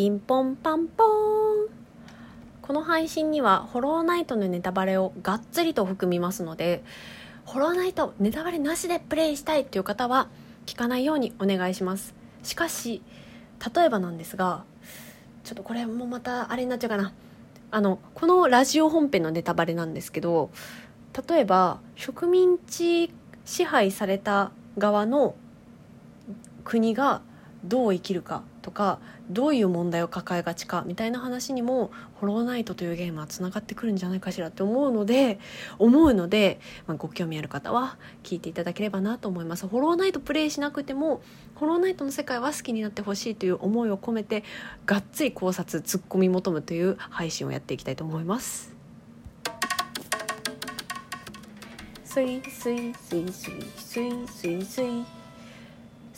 ピンポンパンポーン。この配信にはホローナイトのネタバレをがっつりと含みますのでホローナイトネタバレなしでプレイしたいという方は聞かないようにお願いします。しかし例えばなんですがちょっとこれもまたあれになっちゃうかな。あのこのラジオ本編のネタバレなんですけど例えば植民地支配された側の国がどう生きるかとかどういう問題を抱えがちかみたいな話にも「ホローナイト」というゲームはつながってくるんじゃないかしらって思うので思うので、まあ、ご興味ある方は聞いていただければなと思います。ホローナイトプレイしなくてもホローナイトの世界は好きになってほしいという思いを込めてがっつり考察ツッコミ求むという配信をやっていきたいと思います。スイスイスイスイスイスイスイ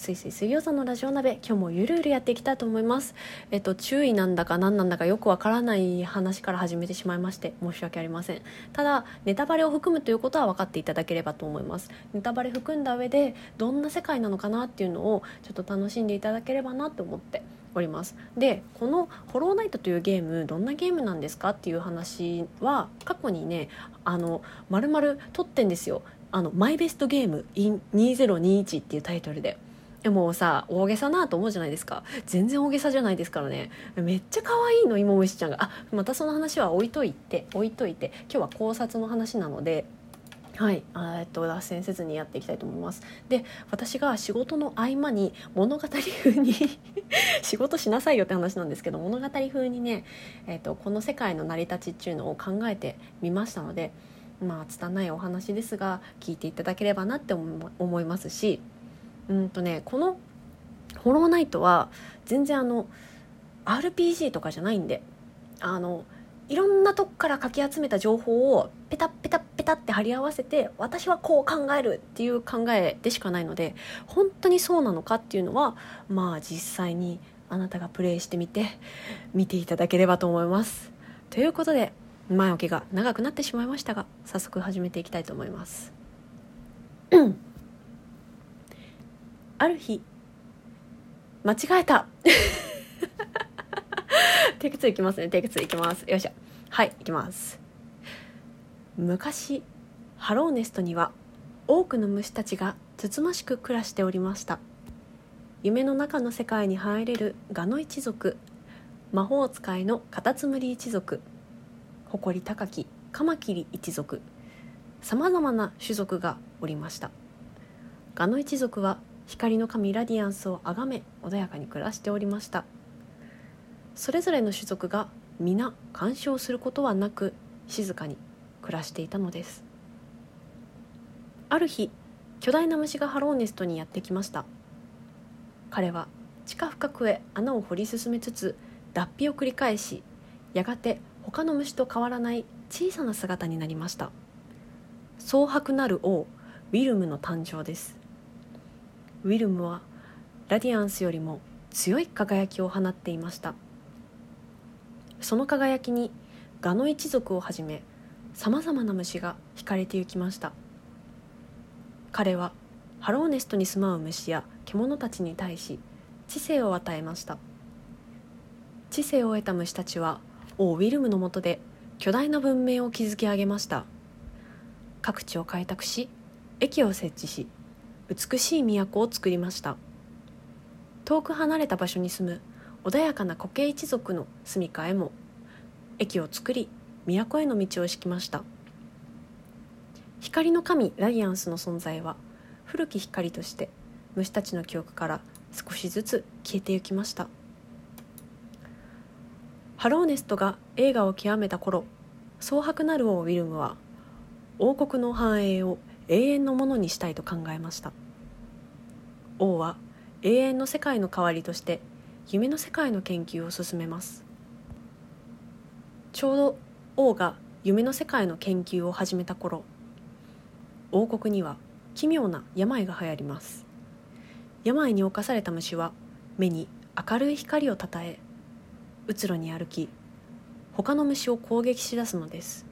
すいすい水曜さんのラジオ鍋今日もゆるゆるやっていきたいと思います。えっと注意なんだか何なんだかよくわからない話から始めてしまいまして申し訳ありません。ただネタバレを含むということは分かっていただければと思います。ネタバレ含んだ上でどんな世界なのかなっていうのをちょっと楽しんでいただければなと思っております。でこの「ホロウナイト」というゲームどんなゲームなんですかっていう話は過去にねあの丸々撮ってんですよ。あのマイベストゲーム in 2021っていうタイトルで。でもさ大げさなと思うじゃないですか。全然大げさじゃないですからね。めっちゃ可愛いの芋虫ちゃんが。あまたその話は置いといて置いといて今日は考察の話なのではい。えっと脱線せずにやっていきたいと思います。で私が仕事の合間に物語風に 仕事しなさいよって話なんですけど物語風にね、えっと、この世界の成り立ちっていうのを考えてみましたのでまあ拙いお話ですが聞いていただければなって思いますしうんとねこの「ホローナイト」は全然あの RPG とかじゃないんであのいろんなとこからかき集めた情報をペタペタペタって貼り合わせて私はこう考えるっていう考えでしかないので本当にそうなのかっていうのはまあ実際にあなたがプレイしてみて見ていただければと思います。ということで前置きが長くなってしまいましたが早速始めていきたいと思います。ある日間違えた。テイク2いきますね。テイク2いきます。よいしょ。はいいきます。昔ハローネストには多くの虫たちがつつましく暮らしておりました。夢の中の世界に入れるガノ一族。魔法使いのカタツムリ一族。誇り高きカマキリ一族。さまざまな種族がおりました。ガノ一族は光の神ラディアンスを崇め穏やかに暮らしておりました。それぞれの種族が皆干渉することはなく静かに暮らしていたのです。ある日巨大な虫がハローネストにやってきました。彼は地下深くへ穴を掘り進めつつ脱皮を繰り返しやがて他の虫と変わらない小さな姿になりました。蒼白なる王ウィルムの誕生です。ウィルムはラディアンスよりも強い輝きを放っていました。その輝きにガノ一族をはじめさまざまな虫が惹かれてゆきました。彼はハローネストに住まう虫や獣たちに対し知性を与えました。知性を得た虫たちは王ウィルムのもとで巨大な文明を築き上げました。各地を開拓し駅を設置し美しい都を作りました。遠く離れた場所に住む穏やかな固形一族の住みかへも駅を作り都への道を敷きました。光の神ライアンスの存在は古き光として虫たちの記憶から少しずつ消えてゆきました。ハローネストが映画を極めた頃蒼白なる王ウィルムは王国の繁栄を永遠のものにしたいと考えました。王は永遠の世界の代わりとして夢の世界の研究を進めます。ちょうど王が夢の世界の研究を始めた頃王国には奇妙な病が流行ります。病に侵された虫は目に明るい光をたたえうつろに歩き他の虫を攻撃しだすのです。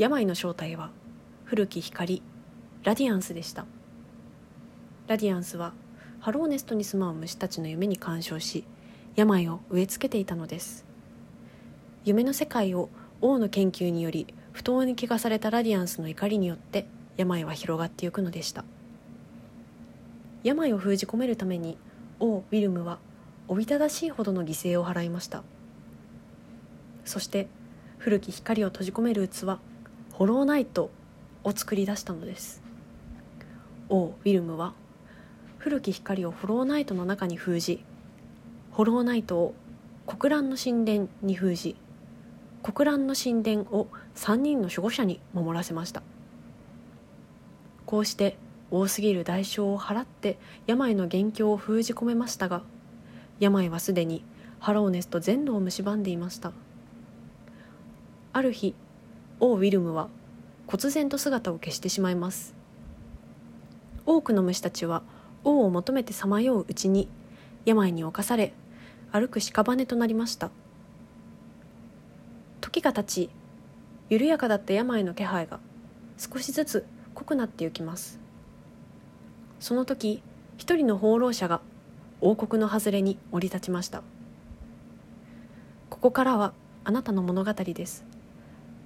病の正体は古き光ラディアンスでした。ラディアンスはハローネストに住まう虫たちの夢に干渉し病を植え付けていたのです。夢の世界を王の研究により不当に汚されたラディアンスの怒りによって病は広がっていくのでした。病を封じ込めるために王ウィルムはおびただしいほどの犠牲を払いました。そして古き光を閉じ込める器ホローナイトを作り出したのです。王ウィルムは古き光をホローナイトの中に封じホローナイトを国乱の神殿に封じ国乱の神殿を3人の守護者に守らせました。こうして多すぎる代償を払って病の元凶を封じ込めましたが病はすでにハローネスと全土を蝕んでいました。ある日王ウィルムは忽然と姿を消してしまいます。多くの虫たちは王を求めてさまよううちに病に侵され歩く屍となりました。時が経ち緩やかだった病の気配が少しずつ濃くなってゆきます。その時一人の放浪者が王国の外れに降り立ちました。ここからはあなたの物語です。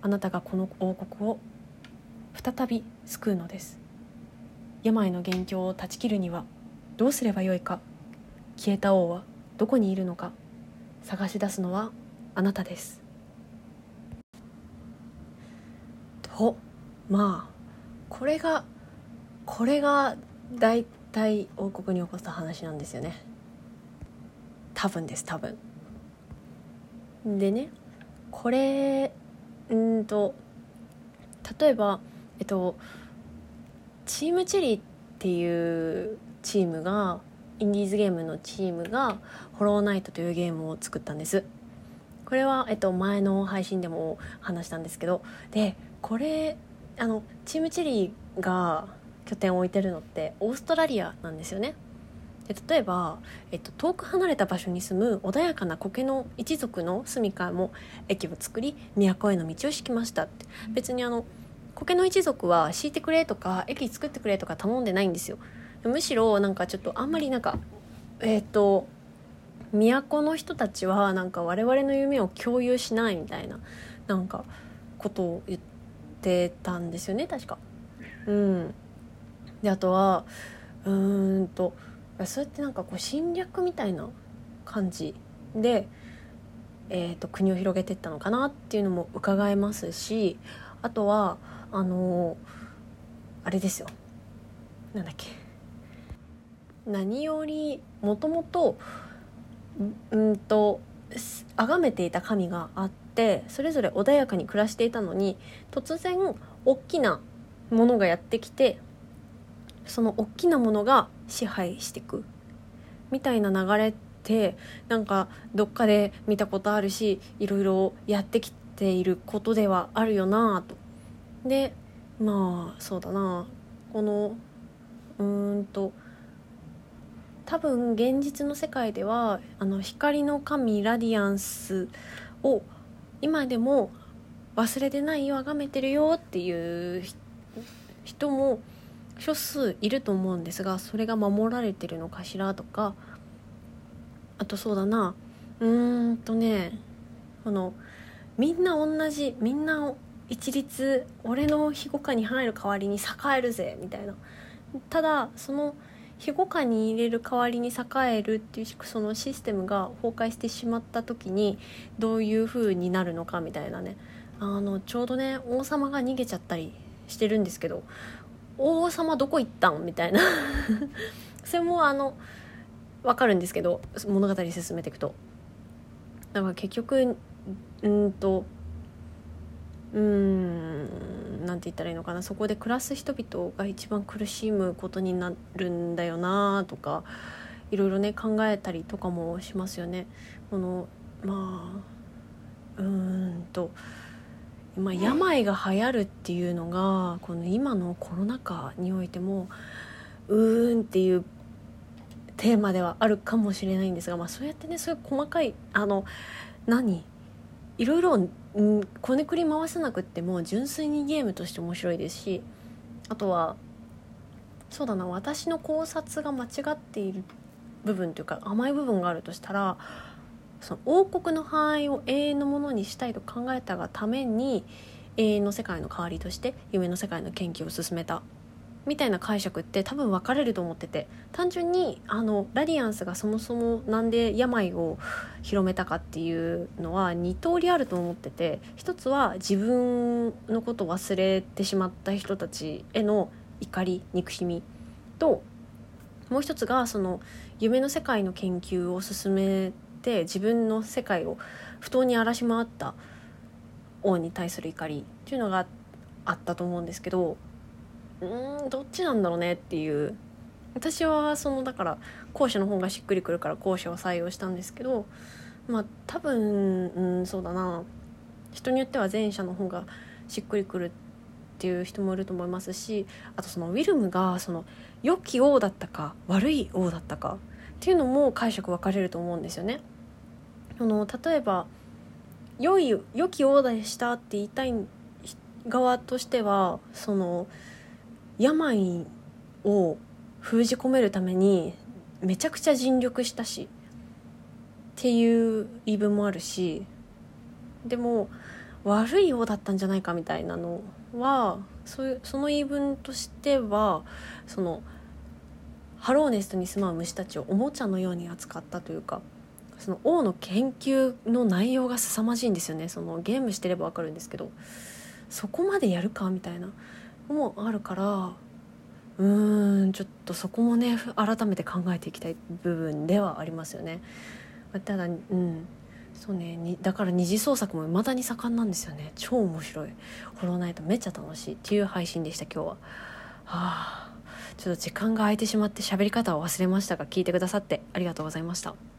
あなたがこの王国を再び救うのです。病の元凶を断ち切るにはどうすればよいか。消えた王はどこにいるのか。探し出すのはあなたです。とまあこれがこれが大体王国に起こった話なんですよね。多分です多分。でねこれうんと例えばえっとチームチェリーっていうチームがインディーズゲームのチームが「ホローナイト」というゲームを作ったんです。これは、えっと、前の配信でも話したんですけどでこれあのチームチェリーが拠点を置いてるのってオーストラリアなんですよね。で例えば、えっと、遠く離れた場所に住む穏やかな苔の一族の住処も駅を作り都への道を敷きましたって。別にあの苔の一族は敷いてくれとか駅作ってくれとか頼んでないんですよ。むしろなんかちょっとあんまりなんかえっ、と都の人たちはなんか我々の夢を共有しないみたいななんかことを言ってたんですよね確か。うん、であとはうーんとそうやってなんかこう侵略みたいな感じで、えーと、国を広げていったのかなっていうのも伺えますしあとはあのー、あれですよ。なんだっけ。何よりもともとうんと崇めていた神があってそれぞれ穏やかに暮らしていたのに突然大きなものがやってきてその大きなものが支配していくみたいな流れってなんかどっかで見たことあるしいろいろやってきていることではあるよなと。でまあそうだなこのうーんと多分現実の世界ではあの光の神ラディアンスを今でも忘れてないよ崇めてるよっていう人も少数いると思うんですがそれが守られてるのかしらとかあとそうだな。うーんとねこのみんな同じみんな一律俺の庇護下に入る代わりに栄えるぜみたいな。ただその庇護下に入れる代わりに栄えるっていうそのシステムが崩壊してしまった時にどういう風になるのかみたいなね。あのちょうどね王様が逃げちゃったりしてるんですけど王様どこ行ったん？みたいな。それもあの分かるんですけど物語進めていくと。だから結局うんとうんなんて言ったらいいのかな。そこで暮らす人々が一番苦しむことになるんだよなとかいろいろね考えたりとかもしますよね。このまあうんとまあ、病が流行るっていうのがこの今のコロナ禍においてもうーんっていうテーマではあるかもしれないんですが、まあ、そうやってねそういう細かいあの何？いろいろこねくり回さなくっても純粋にゲームとして面白いですしあとはそうだな私の考察が間違っている部分というか甘い部分があるとしたらその王国の範囲を永遠のものにしたいと考えたがために永遠の世界の代わりとして夢の世界の研究を進めたみたいな解釈って多分分かれると思ってて単純にあのラディアンスがそもそもなんで病を広めたかっていうのは2通りあると思ってて一つは自分のことを忘れてしまった人たちへの怒り憎しみともう一つがその夢の世界の研究を進めて自分の世界を不当に荒らし回った王に対する怒りっていうのがあったと思うんですけどうんどっちなんだろうねっていう私はそのだから後者の方がしっくりくるから後者を採用したんですけどまあ多分、うん、そうだな人によっては前者の方がしっくりくるっていう人もいると思いますしあとそのウィルムがその良き王だったか悪い王だったかっていうのも解釈分かれると思うんですよね。あの例えば良い良き王でしたって言いたい側としてはその病を封じ込めるためにめちゃくちゃ尽力したしっていう言い分もあるしでも悪いようだったんじゃないかみたいなのはそういうその言い分としてはそのハローネストに住まう虫たちをおもちゃのように扱ったというかその王の研究の内容が凄まじいんですよね。そのゲームしてれば分かるんですけど。そこまでやるかみたいな。のもあるからうーんちょっとそこもね改めて考えていきたい部分ではありますよね。ただうん。そうね。だから二次創作も未だに盛んなんですよね。超面白い「ホロナイト」めっちゃ楽しい。っていう配信でした今日は。はあ。ちょっと時間が空いてしまって喋り方を忘れましたが聞いてくださってありがとうございました。